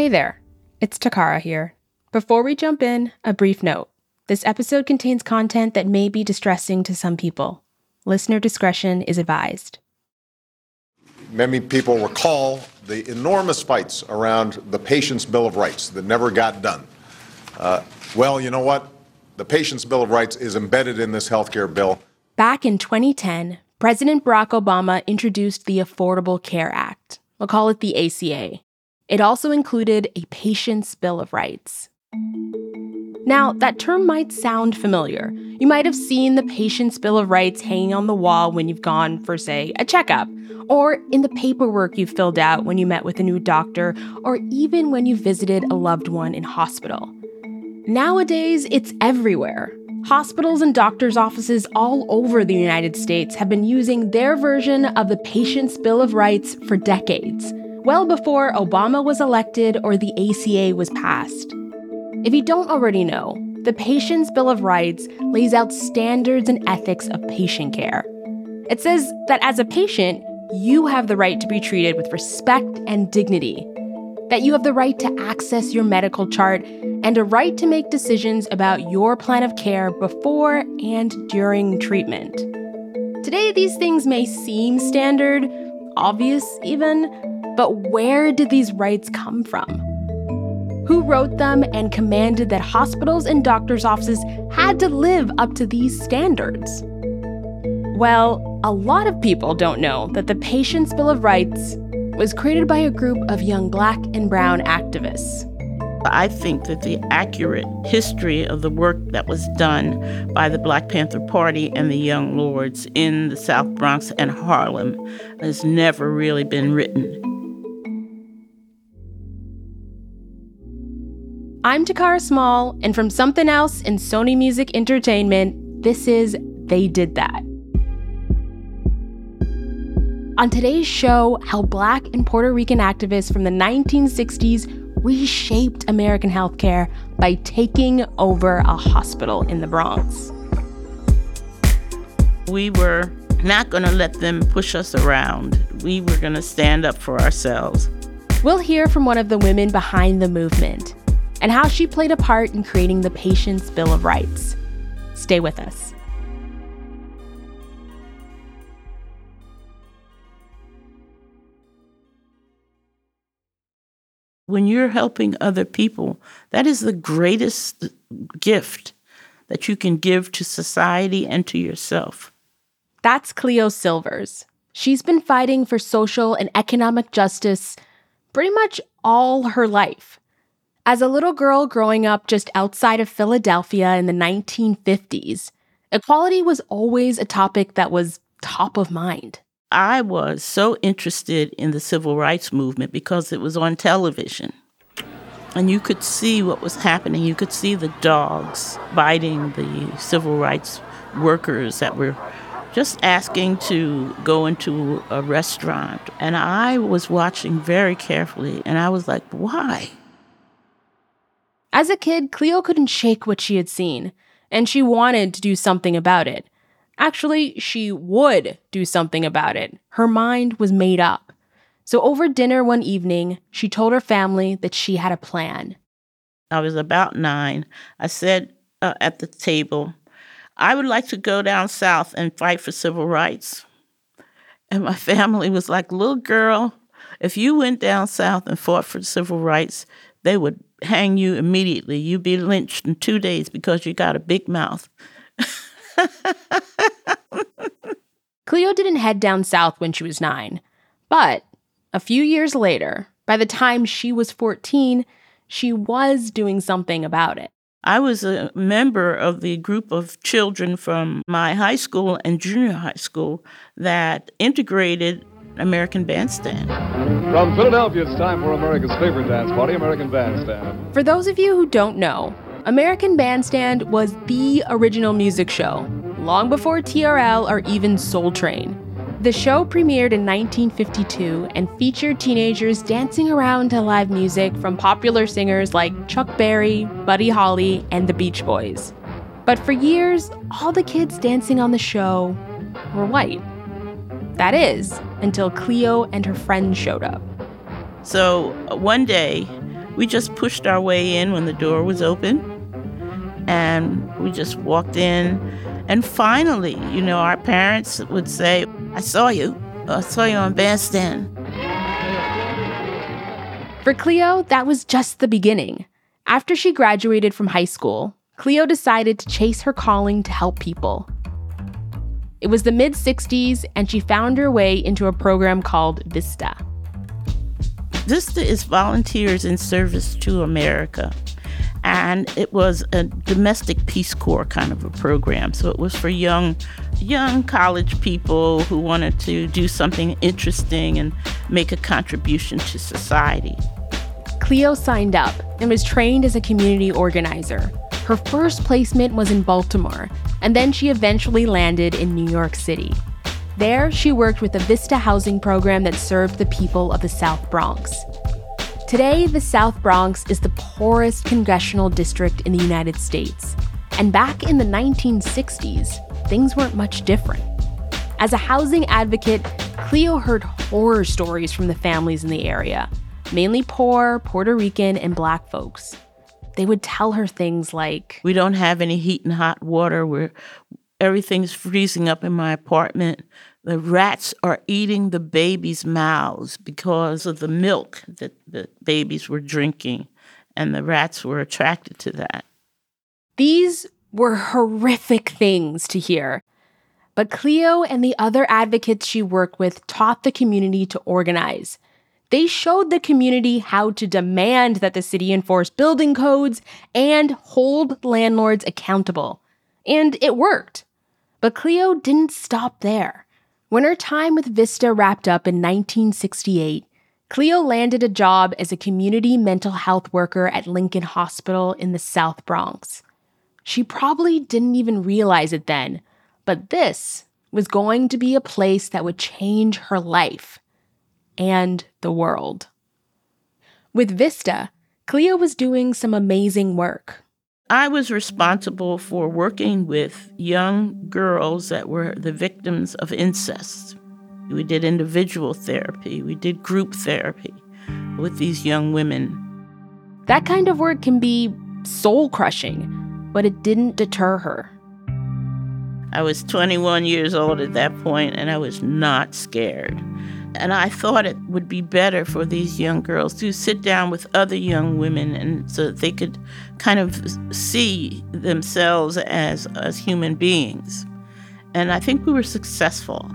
Hey there, it's Takara here. Before we jump in, a brief note. This episode contains content that may be distressing to some people. Listener discretion is advised. Many people recall the enormous fights around the Patient's Bill of Rights that never got done. Uh, well, you know what? The Patient's Bill of Rights is embedded in this health care bill. Back in 2010, President Barack Obama introduced the Affordable Care Act. We'll call it the ACA. It also included a Patient's Bill of Rights. Now, that term might sound familiar. You might have seen the Patient's Bill of Rights hanging on the wall when you've gone for, say, a checkup, or in the paperwork you filled out when you met with a new doctor, or even when you visited a loved one in hospital. Nowadays, it's everywhere. Hospitals and doctors' offices all over the United States have been using their version of the Patient's Bill of Rights for decades well before Obama was elected or the ACA was passed. If you don't already know, the Patient's Bill of Rights lays out standards and ethics of patient care. It says that as a patient, you have the right to be treated with respect and dignity, that you have the right to access your medical chart, and a right to make decisions about your plan of care before and during treatment. Today, these things may seem standard, obvious even, but where did these rights come from? Who wrote them and commanded that hospitals and doctors' offices had to live up to these standards? Well, a lot of people don't know that the Patient's Bill of Rights was created by a group of young black and brown activists. I think that the accurate history of the work that was done by the Black Panther Party and the Young Lords in the South Bronx and Harlem has never really been written. I'm Takara Small, and from Somethin' Else in Sony Music Entertainment, this is They Did That. On today's show, how Black and Puerto Rican activists from the 1960s reshaped American healthcare by taking over a hospital in the Bronx. We were not going to let them push us around. We were going to stand up for ourselves. We'll hear from one of the women behind the movement and how she played a part in creating the Patient's Bill of Rights. Stay with us. When you're helping other people, that is the greatest gift that you can give to society and to yourself. That's Cleo Silvers. She's been fighting for social and economic justice pretty much all her life. As a little girl growing up just outside of Philadelphia in the 1950s, equality was always a topic that was top of mind. I was so interested in the civil rights movement because it was on television. And you could see what was happening. You could see the dogs biting the civil rights workers that were just asking to go into a restaurant. And I was watching very carefully, and I was like, why? As a kid, Cleo couldn't shake what she had seen, and she wanted to do something about it. Actually, she would do something about it. Her mind was made up. So, over dinner one evening, she told her family that she had a plan. I was about nine. I said uh, at the table, I would like to go down south and fight for civil rights. And my family was like, little girl, if you went down south and fought for civil rights, they would hang you immediately. You'd be lynched in two days because you got a big mouth. Cleo didn't head down south when she was nine, but a few years later, by the time she was 14, she was doing something about it. I was a member of the group of children from my high school and junior high school that integrated American Bandstand. From Philadelphia, it's time for America's favorite dance party, American Bandstand. For those of you who don't know, American Bandstand was the original music show, long before TRL or even Soul Train. The show premiered in 1952 and featured teenagers dancing around to live music from popular singers like Chuck Berry, Buddy Holly, and the Beach Boys. But for years, all the kids dancing on the show were white. That is, until Cleo and her friends showed up. So one day, we just pushed our way in when the door was open. And we just walked in. And finally, you know, our parents would say, I saw you. I saw you on bandstand. For Cleo, that was just the beginning. After she graduated from high school, Cleo decided to chase her calling to help people. It was the mid 60s, and she found her way into a program called VISTA. VISTA is Volunteers in Service to America. And it was a domestic Peace Corps kind of a program. So it was for young, young college people who wanted to do something interesting and make a contribution to society. Cleo signed up and was trained as a community organizer. Her first placement was in Baltimore, and then she eventually landed in New York City. There, she worked with the Vista housing program that served the people of the South Bronx. Today, the South Bronx is the poorest congressional district in the United States. And back in the 1960s, things weren't much different. As a housing advocate, Cleo heard horror stories from the families in the area, mainly poor, Puerto Rican, and black folks they would tell her things like, We don't have any heat and hot water. We're, everything's freezing up in my apartment. The rats are eating the babies' mouths because of the milk that the babies were drinking, and the rats were attracted to that. These were horrific things to hear. But Cleo and the other advocates she worked with taught the community to organize they showed the community how to demand that the city enforce building codes and hold landlords accountable. And it worked. But Cleo didn't stop there. When her time with Vista wrapped up in 1968, Cleo landed a job as a community mental health worker at Lincoln Hospital in the South Bronx. She probably didn't even realize it then, but this was going to be a place that would change her life and the world. With Vista, Cleo was doing some amazing work. I was responsible for working with young girls that were the victims of incest. We did individual therapy, we did group therapy with these young women. That kind of work can be soul crushing, but it didn't deter her. I was 21 years old at that point, and I was not scared. And I thought it would be better for these young girls to sit down with other young women and so that they could kind of see themselves as, as human beings. And I think we were successful.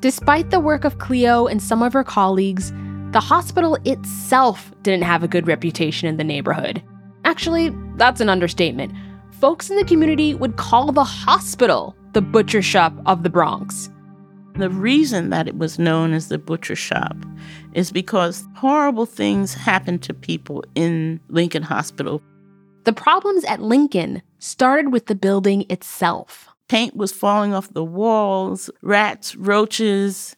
Despite the work of Cleo and some of her colleagues, the hospital itself didn't have a good reputation in the neighborhood. Actually, that's an understatement. Folks in the community would call the hospital the butcher shop of the Bronx. The reason that it was known as the butcher shop is because horrible things happened to people in Lincoln Hospital. The problems at Lincoln started with the building itself. Paint was falling off the walls, rats, roaches,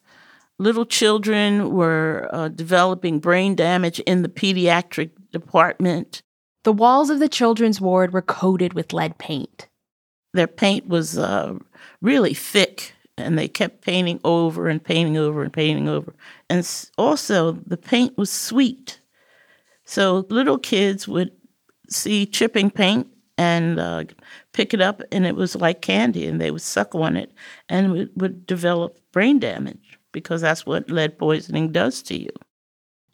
little children were uh, developing brain damage in the pediatric department. The walls of the children's ward were coated with lead paint. Their paint was uh, really thick and they kept painting over and painting over and painting over. And also, the paint was sweet. So little kids would see chipping paint and uh, pick it up, and it was like candy, and they would suck on it and it would develop brain damage because that's what lead poisoning does to you.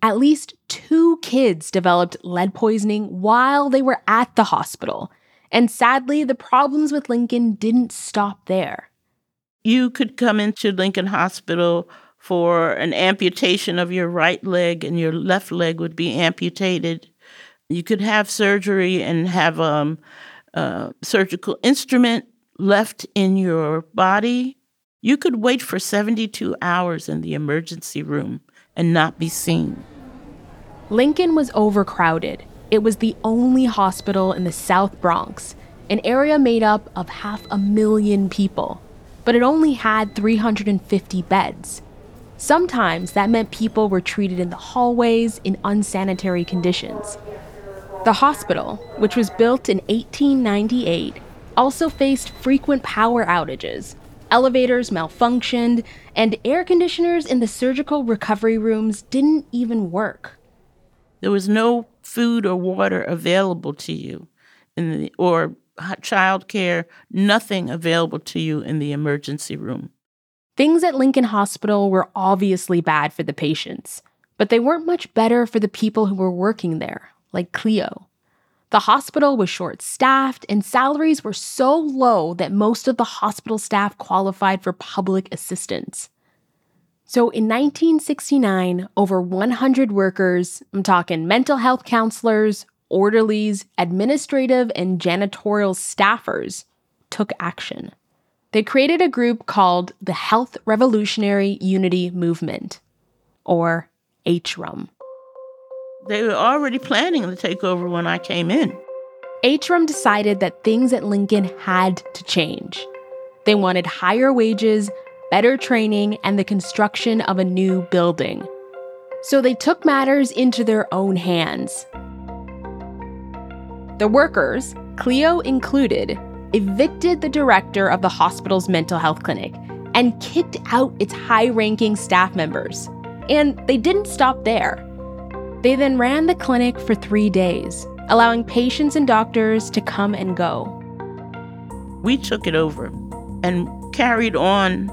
At least two kids developed lead poisoning while they were at the hospital. And sadly, the problems with Lincoln didn't stop there you could come into Lincoln Hospital for an amputation of your right leg and your left leg would be amputated. You could have surgery and have um, a surgical instrument left in your body. You could wait for 72 hours in the emergency room and not be seen. Lincoln was overcrowded. It was the only hospital in the South Bronx, an area made up of half a million people but it only had 350 beds. Sometimes that meant people were treated in the hallways in unsanitary conditions. The hospital, which was built in 1898, also faced frequent power outages. Elevators malfunctioned, and air conditioners in the surgical recovery rooms didn't even work. There was no food or water available to you in the, or child care, nothing available to you in the emergency room. Things at Lincoln Hospital were obviously bad for the patients, but they weren't much better for the people who were working there, like Cleo. The hospital was short staffed, and salaries were so low that most of the hospital staff qualified for public assistance. So in 1969, over 100 workers, I'm talking mental health counselors, orderlies, administrative, and janitorial staffers, took action. They created a group called the Health Revolutionary Unity Movement, or HRUM. They were already planning the takeover when I came in. HRUM decided that things at Lincoln had to change. They wanted higher wages, better training, and the construction of a new building. So they took matters into their own hands. The workers, Cleo included, evicted the director of the hospital's mental health clinic and kicked out its high ranking staff members. And they didn't stop there. They then ran the clinic for three days, allowing patients and doctors to come and go. We took it over and carried on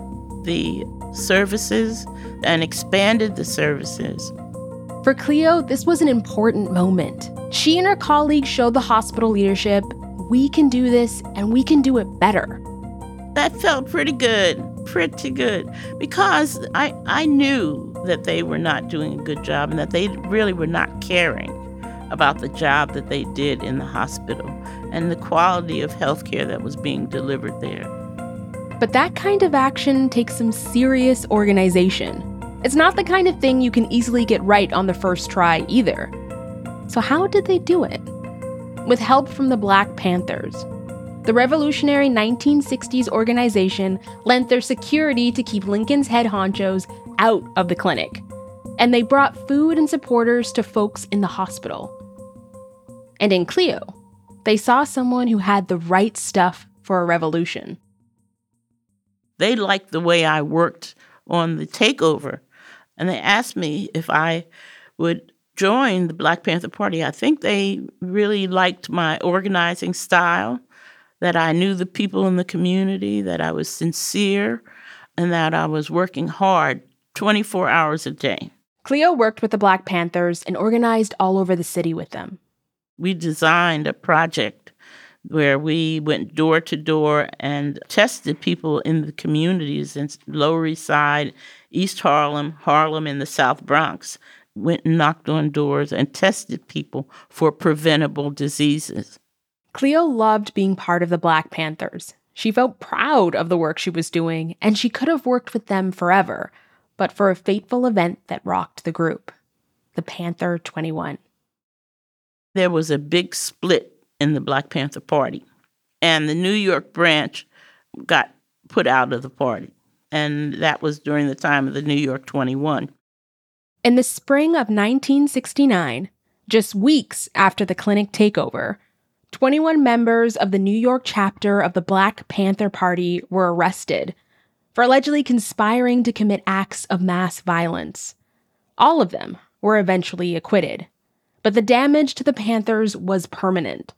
the services and expanded the services. For Cleo, this was an important moment. She and her colleagues showed the hospital leadership we can do this and we can do it better. That felt pretty good, pretty good, because I, I knew that they were not doing a good job and that they really were not caring about the job that they did in the hospital and the quality of healthcare that was being delivered there. But that kind of action takes some serious organization. It's not the kind of thing you can easily get right on the first try either. So, how did they do it? With help from the Black Panthers. The revolutionary 1960s organization lent their security to keep Lincoln's head honchos out of the clinic, and they brought food and supporters to folks in the hospital. And in Cleo, they saw someone who had the right stuff for a revolution. They liked the way I worked on the takeover, and they asked me if I would join the Black Panther Party. I think they really liked my organizing style, that I knew the people in the community, that I was sincere, and that I was working hard 24 hours a day. Cleo worked with the Black Panthers and organized all over the city with them. We designed a project where we went door to door and tested people in the communities in Lower East Side, East Harlem, Harlem, and the South Bronx. Went and knocked on doors and tested people for preventable diseases. Cleo loved being part of the Black Panthers. She felt proud of the work she was doing, and she could have worked with them forever but for a fateful event that rocked the group the Panther 21. There was a big split in the Black Panther Party, and the New York branch got put out of the party. And that was during the time of the New York 21. In the spring of 1969, just weeks after the clinic takeover, 21 members of the New York chapter of the Black Panther Party were arrested for allegedly conspiring to commit acts of mass violence. All of them were eventually acquitted. But the damage to the Panthers was permanent.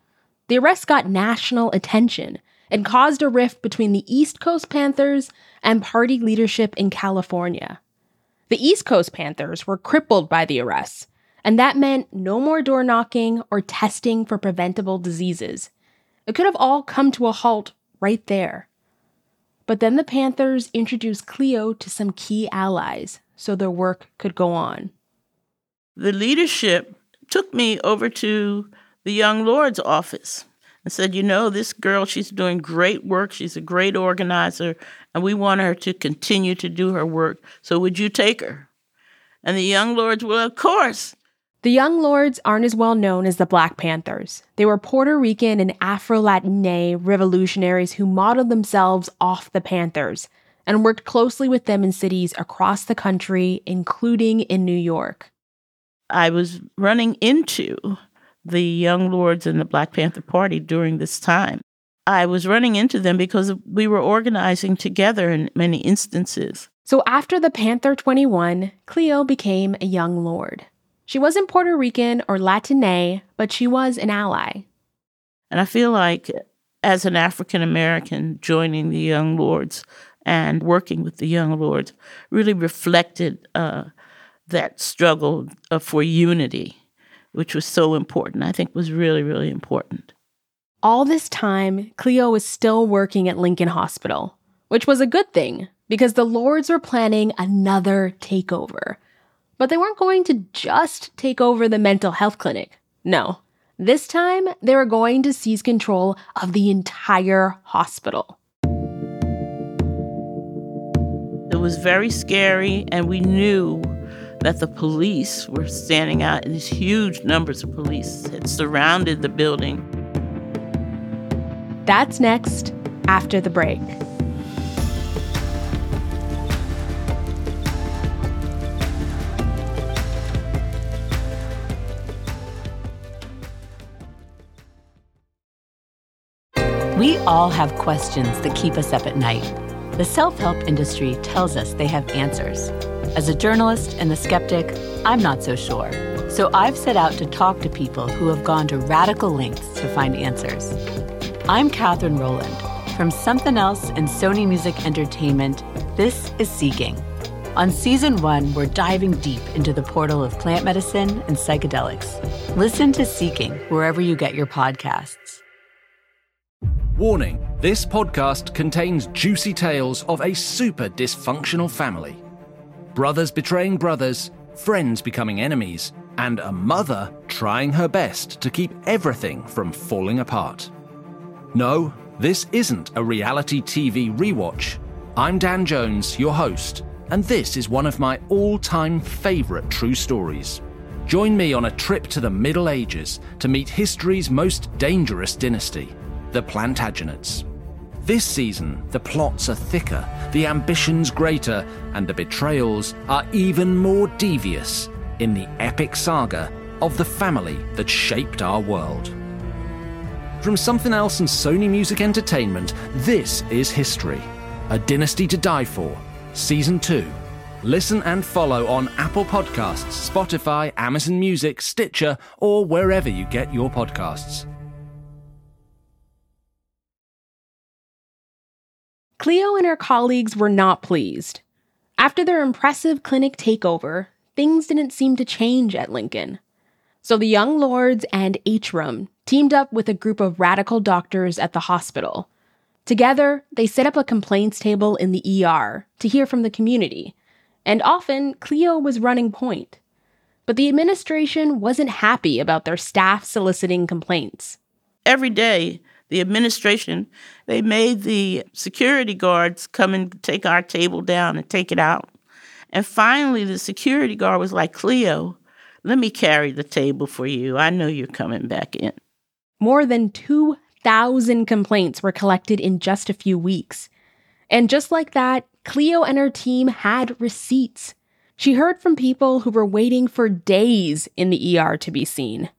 The arrest got national attention and caused a rift between the East Coast Panthers and party leadership in California. The East Coast Panthers were crippled by the arrests, and that meant no more door knocking or testing for preventable diseases. It could have all come to a halt right there. But then the Panthers introduced Cleo to some key allies so their work could go on. The leadership took me over to the Young Lord's office and said, You know, this girl, she's doing great work. She's a great organizer, and we want her to continue to do her work. So would you take her? And the Young Lords, well, of course. The Young Lords aren't as well known as the Black Panthers. They were Puerto Rican and Afro Latine revolutionaries who modeled themselves off the Panthers and worked closely with them in cities across the country, including in New York. I was running into the Young Lords and the Black Panther Party during this time. I was running into them because we were organizing together in many instances. So after the Panther 21, Cleo became a Young Lord. She wasn't Puerto Rican or Latine, but she was an ally. And I feel like as an African American joining the Young Lords and working with the Young Lords really reflected uh, that struggle uh, for unity, which was so important. I think was really, really important. All this time, Cleo was still working at Lincoln Hospital, which was a good thing because the Lords were planning another takeover. But they weren't going to just take over the mental health clinic. No. This time, they were going to seize control of the entire hospital. It was very scary, and we knew that the police were standing out. These huge numbers of police had surrounded the building. That's next after the break. We all have questions that keep us up at night. The self help industry tells us they have answers. As a journalist and a skeptic, I'm not so sure. So I've set out to talk to people who have gone to radical lengths to find answers. I'm Katherine Rowland. From Somethin' Else and Sony Music Entertainment, this is Seeking. On season one, we're diving deep into the portal of plant medicine and psychedelics. Listen to Seeking wherever you get your podcasts. Warning this podcast contains juicy tales of a super dysfunctional family brothers betraying brothers, friends becoming enemies, and a mother trying her best to keep everything from falling apart. No, this isn't a reality TV rewatch. I'm Dan Jones, your host, and this is one of my all time favourite true stories. Join me on a trip to the Middle Ages to meet history's most dangerous dynasty, the Plantagenets. This season, the plots are thicker, the ambitions greater, and the betrayals are even more devious in the epic saga of the family that shaped our world. From Somethin' Else and Sony Music Entertainment, this is History A Dynasty to Die For, Season 2. Listen and follow on Apple Podcasts, Spotify, Amazon Music, Stitcher, or wherever you get your podcasts. Cleo and her colleagues were not pleased. After their impressive clinic takeover, things didn't seem to change at Lincoln. So the Young Lords and HRUM teamed up with a group of radical doctors at the hospital. Together, they set up a complaints table in the ER to hear from the community, and often Cleo was running point. But the administration wasn't happy about their staff soliciting complaints. Every day, the administration, they made the security guards come and take our table down and take it out. And finally, the security guard was like, Cleo, let me carry the table for you. I know you're coming back in. More than 2,000 complaints were collected in just a few weeks. And just like that, Cleo and her team had receipts. She heard from people who were waiting for days in the ER to be seen.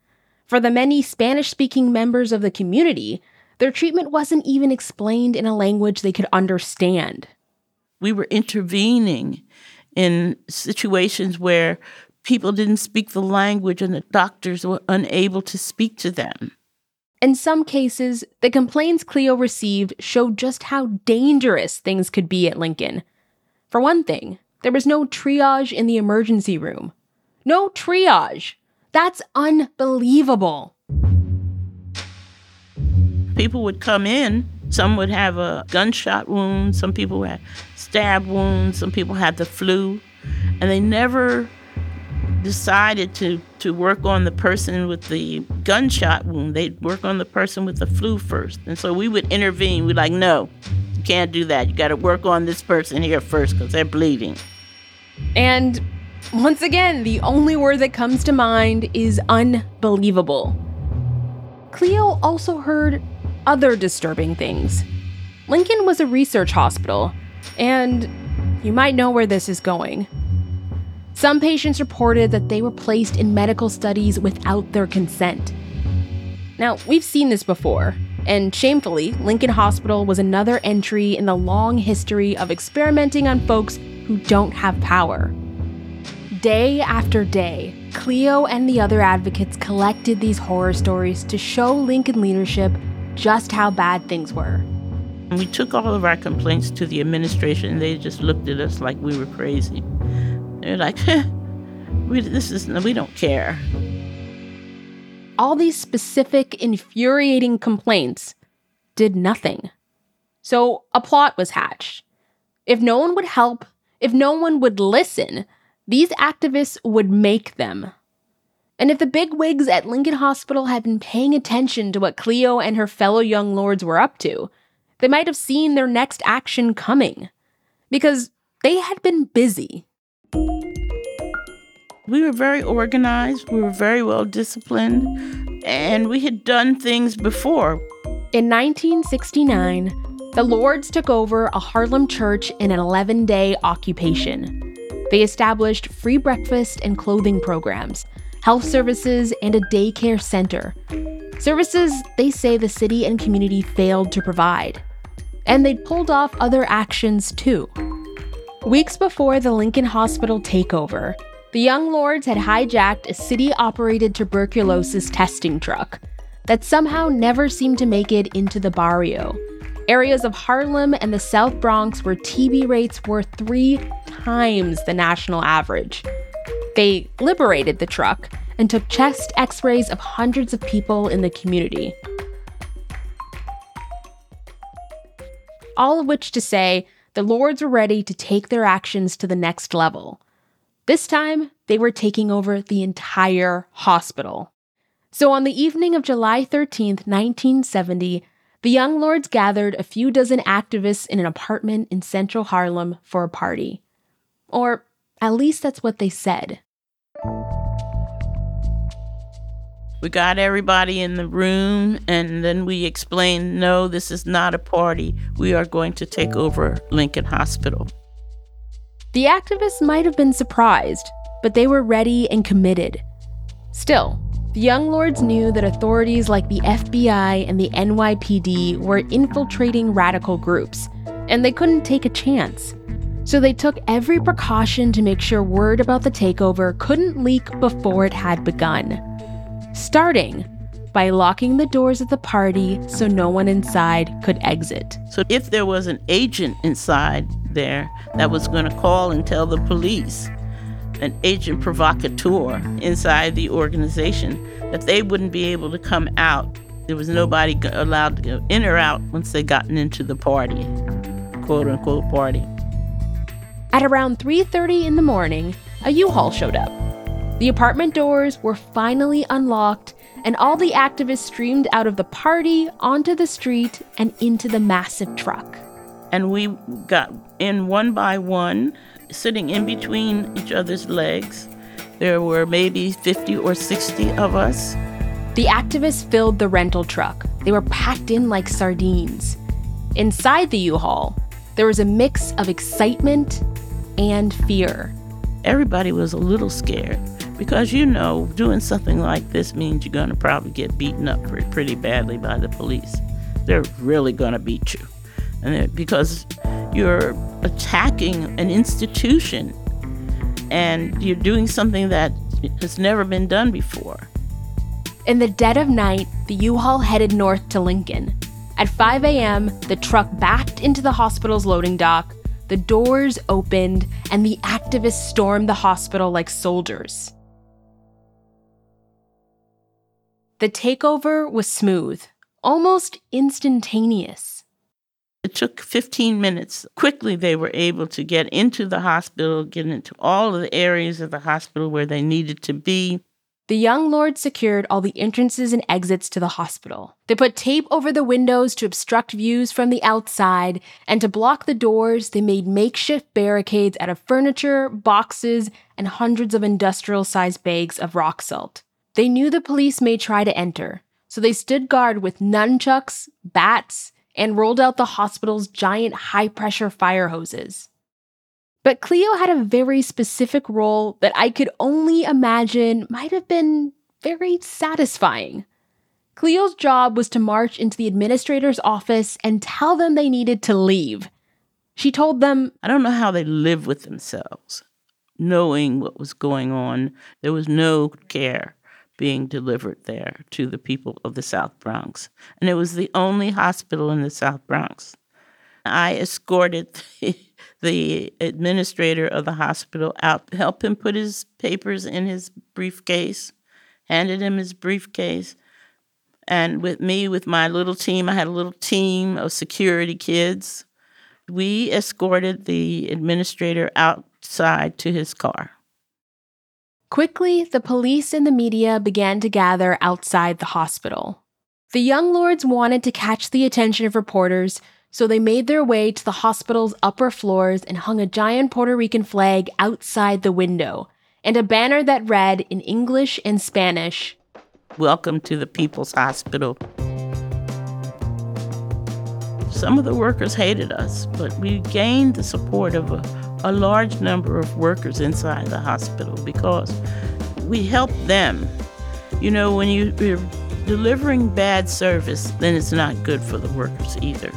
For the many Spanish speaking members of the community, their treatment wasn't even explained in a language they could understand. We were intervening in situations where people didn't speak the language and the doctors were unable to speak to them. In some cases, the complaints Cleo received showed just how dangerous things could be at Lincoln. For one thing, there was no triage in the emergency room. No triage! That's unbelievable people would come in. Some would have a gunshot wound, some people had stab wounds, some people had the flu, and they never decided to, to work on the person with the gunshot wound. They'd work on the person with the flu first. And so we would intervene. We'd like, no, you can't do that. You got to work on this person here first because they're bleeding. And once again, the only word that comes to mind is unbelievable. Cleo also heard other disturbing things. Lincoln was a research hospital, and you might know where this is going. Some patients reported that they were placed in medical studies without their consent. Now, we've seen this before, and shamefully, Lincoln Hospital was another entry in the long history of experimenting on folks who don't have power. Day after day, Cleo and the other advocates collected these horror stories to show Lincoln leadership just how bad things were. We took all of our complaints to the administration, and they just looked at us like we were crazy. They're like, we, "This is we don't care." All these specific, infuriating complaints did nothing. So a plot was hatched. If no one would help, if no one would listen, these activists would make them. And if the big wigs at Lincoln Hospital had been paying attention to what Cleo and her fellow young lords were up to, they might have seen their next action coming. Because they had been busy. We were very organized, we were very well disciplined, and we had done things before. In 1969, the Lords took over a Harlem church in an 11 day occupation. They established free breakfast and clothing programs, health services, and a daycare center. Services they say the city and community failed to provide. And they'd pulled off other actions too. Weeks before the Lincoln Hospital takeover, the Young Lords had hijacked a city operated tuberculosis testing truck that somehow never seemed to make it into the barrio, areas of Harlem and the South Bronx where TB rates were three times the national average. They liberated the truck and took chest x rays of hundreds of people in the community. All of which to say, the Lords were ready to take their actions to the next level. This time, they were taking over the entire hospital. So on the evening of July 13th, 1970, the Young Lords gathered a few dozen activists in an apartment in central Harlem for a party. Or at least that's what they said. We got everybody in the room, and then we explained no, this is not a party. We are going to take over Lincoln Hospital. The activists might have been surprised, but they were ready and committed. Still, the Young Lords knew that authorities like the FBI and the NYPD were infiltrating radical groups, and they couldn't take a chance. So they took every precaution to make sure word about the takeover couldn't leak before it had begun starting by locking the doors of the party so no one inside could exit. So if there was an agent inside there that was going to call and tell the police, an agent provocateur inside the organization, that they wouldn't be able to come out. There was nobody allowed to go in or out once they'd gotten into the party, quote unquote party. At around 3:30 in the morning, a U-Haul showed up. The apartment doors were finally unlocked, and all the activists streamed out of the party onto the street and into the massive truck. And we got in one by one, sitting in between each other's legs. There were maybe 50 or 60 of us. The activists filled the rental truck. They were packed in like sardines. Inside the U Haul, there was a mix of excitement and fear. Everybody was a little scared because you know doing something like this means you're going to probably get beaten up pretty badly by the police. They're really going to beat you. And because you're attacking an institution and you're doing something that has never been done before. In the dead of night the u-haul headed north to lincoln. At 5 a.m the truck backed into the hospital's loading dock the doors opened and the activists stormed the hospital like soldiers The takeover was smooth, almost instantaneous. It took 15 minutes. Quickly, they were able to get into the hospital, get into all of the areas of the hospital where they needed to be. The young lord secured all the entrances and exits to the hospital. They put tape over the windows to obstruct views from the outside, and to block the doors, they made makeshift barricades out of furniture, boxes, and hundreds of industrial sized bags of rock salt. They knew the police may try to enter, so they stood guard with nunchucks, bats, and rolled out the hospital's giant high pressure fire hoses. But Cleo had a very specific role that I could only imagine might have been very satisfying. Cleo's job was to march into the administrator's office and tell them they needed to leave. She told them, I don't know how they live with themselves knowing what was going on. There was no care being delivered there to the people of the South Bronx. And it was the only hospital in the South Bronx. I escorted the, the administrator of the hospital out, helped him put his papers in his briefcase, handed him his briefcase. And with me, with my little team, I had a little team of security kids. We escorted the administrator outside to his car. Quickly, the police and the media began to gather outside the hospital. The young lords wanted to catch the attention of reporters, so they made their way to the hospital's upper floors and hung a giant Puerto Rican flag outside the window and a banner that read in English and Spanish Welcome to the People's Hospital. Some of the workers hated us, but we gained the support of a a large number of workers inside the hospital because we help them. You know, when you, are delivering bad service, then it's not good for the workers either.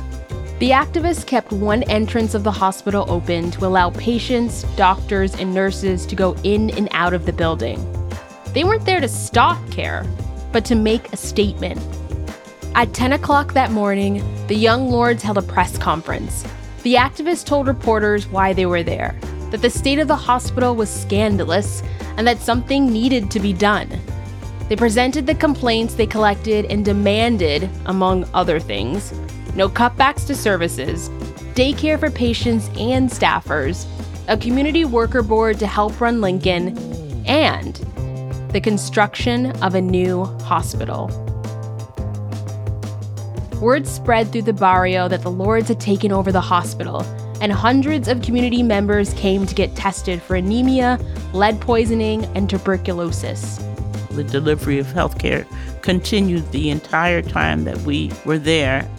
The activists kept one entrance of the hospital open to allow patients, doctors, and nurses to go in and out of the building. They weren't there to stop care, but to make a statement. At 10 o'clock that morning, the Young Lords held a press conference the activists told reporters why they were there that the state of the hospital was scandalous and that something needed to be done. They presented the complaints they collected and demanded, among other things, no cutbacks to services, daycare for patients and staffers, a community worker board to help run Lincoln, and the construction of a new hospital. Word spread through the barrio that the Lords had taken over the hospital, and hundreds of community members came to get tested for anemia, lead poisoning, and tuberculosis. The delivery of healthcare continued the entire time that we were there.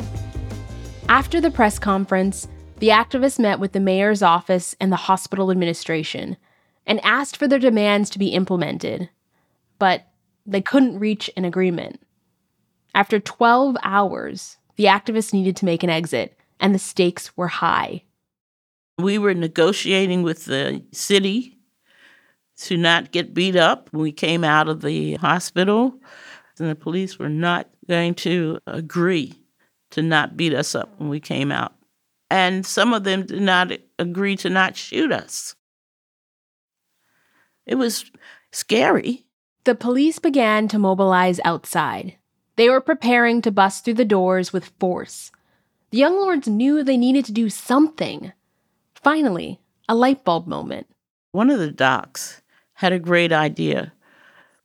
After the press conference, the activists met with the mayor's office and the hospital administration and asked for their demands to be implemented. But they couldn't reach an agreement. After 12 hours, the activists needed to make an exit, and the stakes were high. We were negotiating with the city to not get beat up when we came out of the hospital, and the police were not going to agree to not beat us up when we came out. And some of them did not agree to not shoot us. It was scary. The police began to mobilize outside. They were preparing to bust through the doors with force. The young lords knew they needed to do something. Finally, a light bulb moment. One of the docs had a great idea.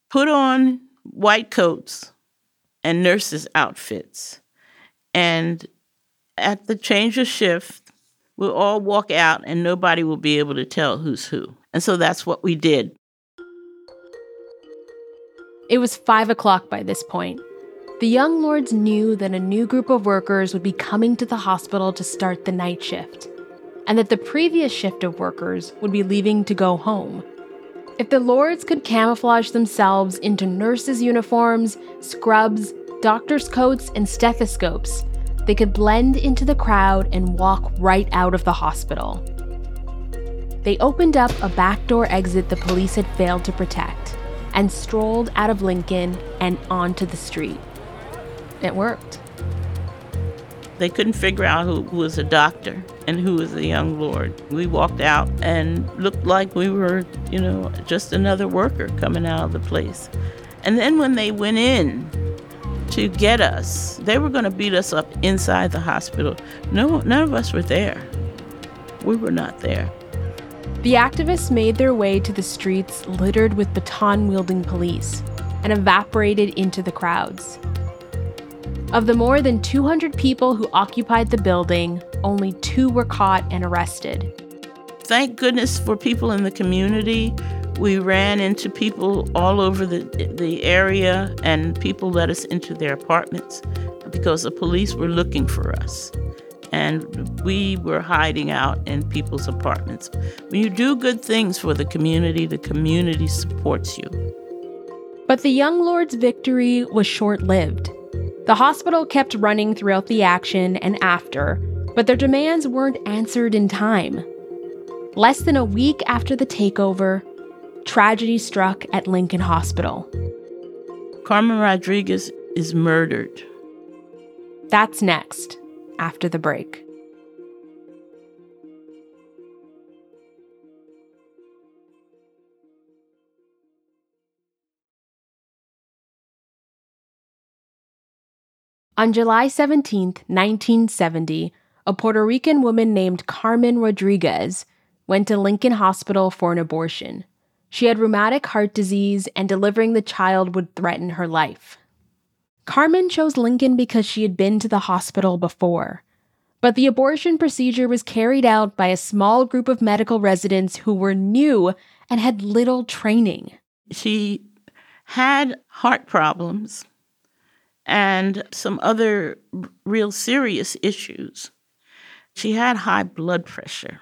Put on white coats and nurses' outfits. And at the change of shift, we'll all walk out and nobody will be able to tell who's who. And so that's what we did. It was five o'clock by this point. The young lords knew that a new group of workers would be coming to the hospital to start the night shift, and that the previous shift of workers would be leaving to go home. If the lords could camouflage themselves into nurses' uniforms, scrubs, doctors' coats, and stethoscopes, they could blend into the crowd and walk right out of the hospital. They opened up a backdoor exit the police had failed to protect and strolled out of Lincoln and onto the street. It worked. They couldn't figure out who was a doctor and who was a young lord. We walked out and looked like we were, you know, just another worker coming out of the place. And then when they went in to get us, they were going to beat us up inside the hospital. No, none of us were there. We were not there. The activists made their way to the streets littered with baton wielding police and evaporated into the crowds. Of the more than 200 people who occupied the building, only two were caught and arrested. Thank goodness for people in the community. We ran into people all over the, the area, and people let us into their apartments because the police were looking for us. And we were hiding out in people's apartments. When you do good things for the community, the community supports you. But the young lord's victory was short lived. The hospital kept running throughout the action and after, but their demands weren't answered in time. Less than a week after the takeover, tragedy struck at Lincoln Hospital. Carmen Rodriguez is murdered. That's next, after the break. On July 17, 1970, a Puerto Rican woman named Carmen Rodriguez went to Lincoln Hospital for an abortion. She had rheumatic heart disease, and delivering the child would threaten her life. Carmen chose Lincoln because she had been to the hospital before. But the abortion procedure was carried out by a small group of medical residents who were new and had little training. She had heart problems and some other real serious issues. She had high blood pressure.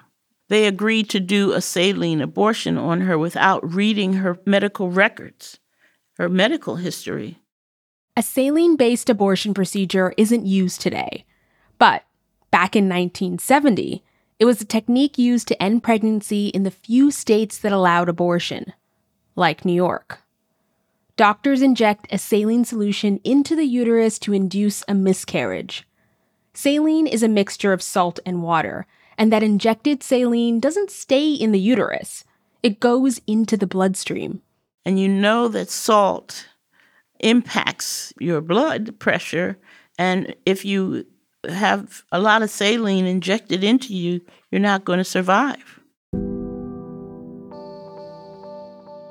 They agreed to do a saline abortion on her without reading her medical records, her medical history. A saline based abortion procedure isn't used today. But back in 1970, it was a technique used to end pregnancy in the few states that allowed abortion, like New York doctors inject a saline solution into the uterus to induce a miscarriage. Saline is a mixture of salt and water, and that injected saline doesn't stay in the uterus, it goes into the bloodstream. And you know that salt impacts your blood pressure, and if you have a lot of saline injected into you, you're not going to survive.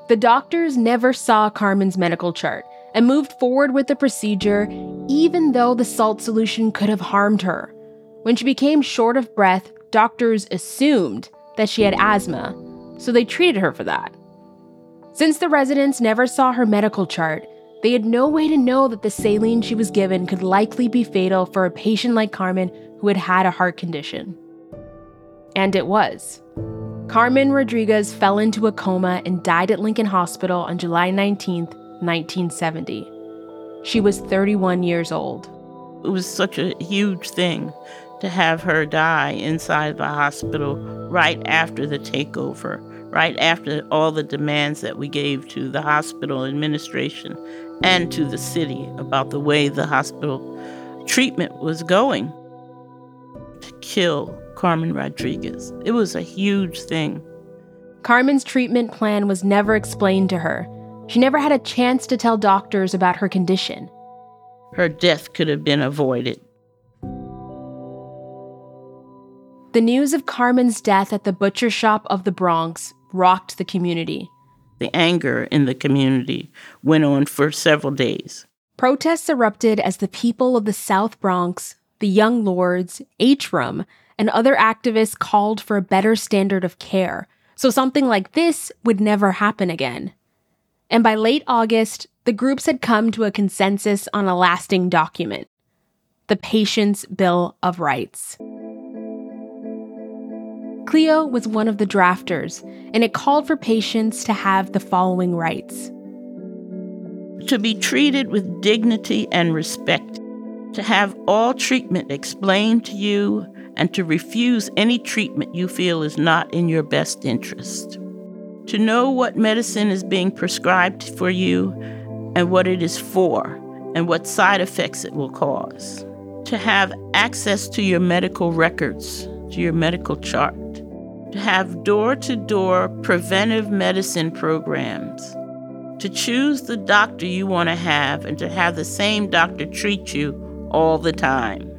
The doctors never saw Carmen's medical chart and moved forward with the procedure, even though the salt solution could have harmed her. When she became short of breath, doctors assumed that she had asthma, so they treated her for that. Since the residents never saw her medical chart, they had no way to know that the saline she was given could likely be fatal for a patient like Carmen who had had a heart condition. And it was. Carmen Rodriguez fell into a coma and died at Lincoln Hospital on July 19, 1970. She was 31 years old. It was such a huge thing to have her die inside the hospital right after the takeover, right after all the demands that we gave to the hospital administration and to the city about the way the hospital treatment was going. To kill Carmen Rodriguez. It was a huge thing. Carmen's treatment plan was never explained to her. She never had a chance to tell doctors about her condition. Her death could have been avoided. The news of Carmen's death at the butcher shop of the Bronx rocked the community. The anger in the community went on for several days. Protests erupted as the people of the South Bronx, the Young Lords, HRUM, and other activists called for a better standard of care, so something like this would never happen again. And by late August, the groups had come to a consensus on a lasting document the Patient's Bill of Rights. Cleo was one of the drafters, and it called for patients to have the following rights to be treated with dignity and respect, to have all treatment explained to you and to refuse any treatment you feel is not in your best interest. To know what medicine is being prescribed for you and what it is for and what side effects it will cause. To have access to your medical records, to your medical chart. To have door to door preventive medicine programs. To choose the doctor you want to have and to have the same doctor treat you all the time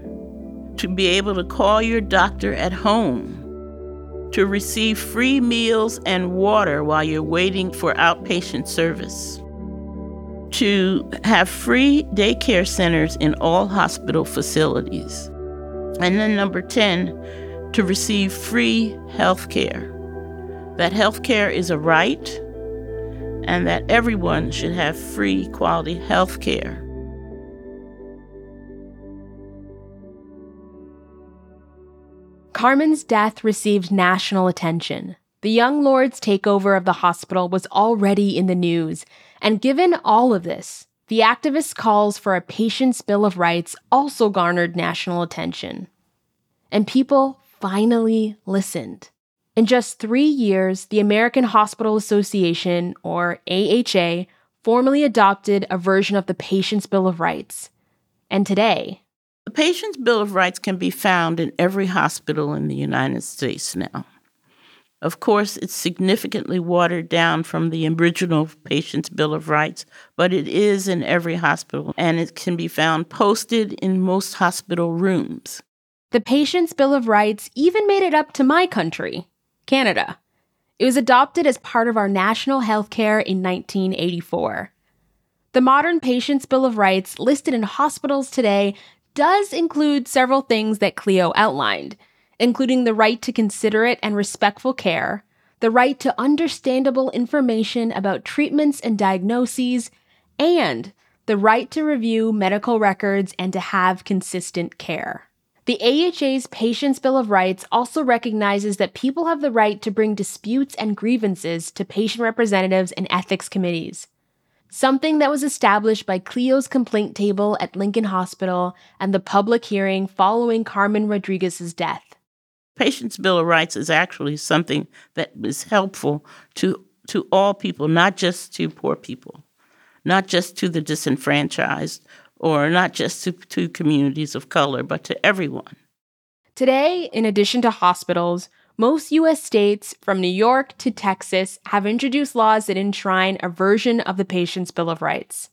to be able to call your doctor at home, to receive free meals and water while you're waiting for outpatient service, to have free daycare centers in all hospital facilities. And then number 10, to receive free health care. That health care is a right and that everyone should have free quality health care. Carmen's death received national attention. The young lord's takeover of the hospital was already in the news, and given all of this, the activists' calls for a patient's Bill of Rights also garnered national attention. And people finally listened. In just three years, the American Hospital Association, or AHA, formally adopted a version of the Patient's Bill of Rights. And today, the Patient's Bill of Rights can be found in every hospital in the United States now. Of course, it's significantly watered down from the original Patient's Bill of Rights, but it is in every hospital and it can be found posted in most hospital rooms. The Patient's Bill of Rights even made it up to my country, Canada. It was adopted as part of our national health care in 1984. The modern Patient's Bill of Rights listed in hospitals today does include several things that Cleo outlined including the right to considerate and respectful care, the right to understandable information about treatments and diagnoses, and the right to review medical records and to have consistent care. The AHA's Patient's Bill of Rights also recognizes that people have the right to bring disputes and grievances to patient representatives and ethics committees, something that was established by Cleo's complaint table at Lincoln Hospital and the public hearing following Carmen Rodriguez's death. Patient's Bill of Rights is actually something that is helpful to, to all people, not just to poor people, not just to the disenfranchised, or not just to, to communities of color, but to everyone. Today, in addition to hospitals, most U.S. states, from New York to Texas, have introduced laws that enshrine a version of the Patient's Bill of Rights.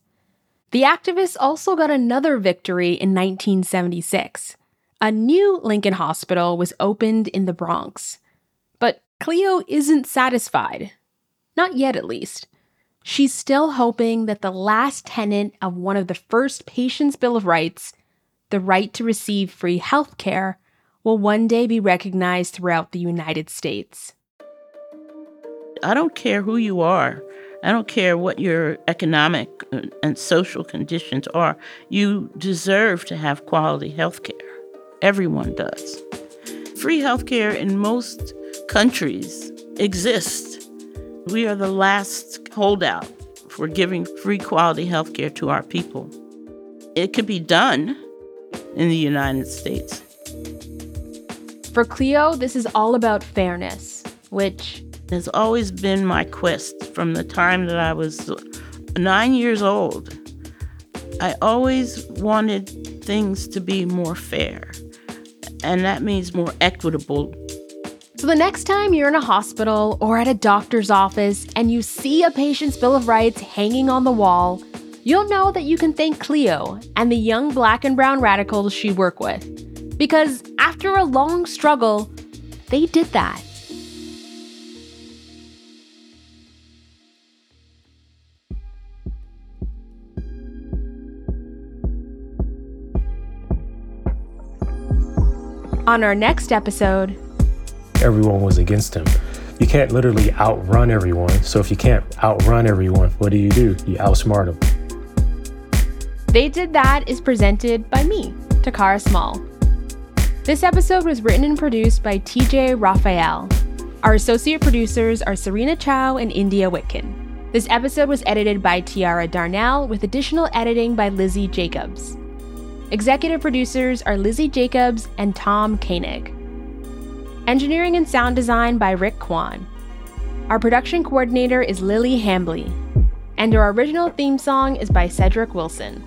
The activists also got another victory in 1976 a new Lincoln Hospital was opened in the Bronx. But Cleo isn't satisfied. Not yet, at least. She's still hoping that the last tenet of one of the first Patient's Bill of Rights, the right to receive free health care, will one day be recognized throughout the United States. I don't care who you are. I don't care what your economic uh, and social conditions are. You deserve to have quality health care. Everyone does. Free healthcare in most countries exists. We are the last holdout for giving free quality healthcare to our people. It could be done in the United States. For Cleo, this is all about fairness, which has always been my quest from the time that I was nine years old. I always wanted things to be more fair and that means more equitable. So, the next time you're in a hospital or at a doctor's office and you see a patient's Bill of Rights hanging on the wall, you'll know that you can thank Cleo and the young black and brown radicals she worked with. Because after a long struggle, they did that. On our next episode, everyone was against him. You can't literally outrun everyone. So if you can't outrun everyone, what do you do? You outsmart them. They Did That is presented by me, Takara Small. This episode was written and produced by TJ Raphael. Our associate producers are Serena Chow and India Whitkin. This episode was edited by Tiara Darnell with additional editing by Lizzie Jacobs. Executive producers are Lizzie Jacobs and Tom Koenig. Engineering and sound design by Rick Kwan. Our production coordinator is Lily Hambley. And our original theme song is by Cedric Wilson.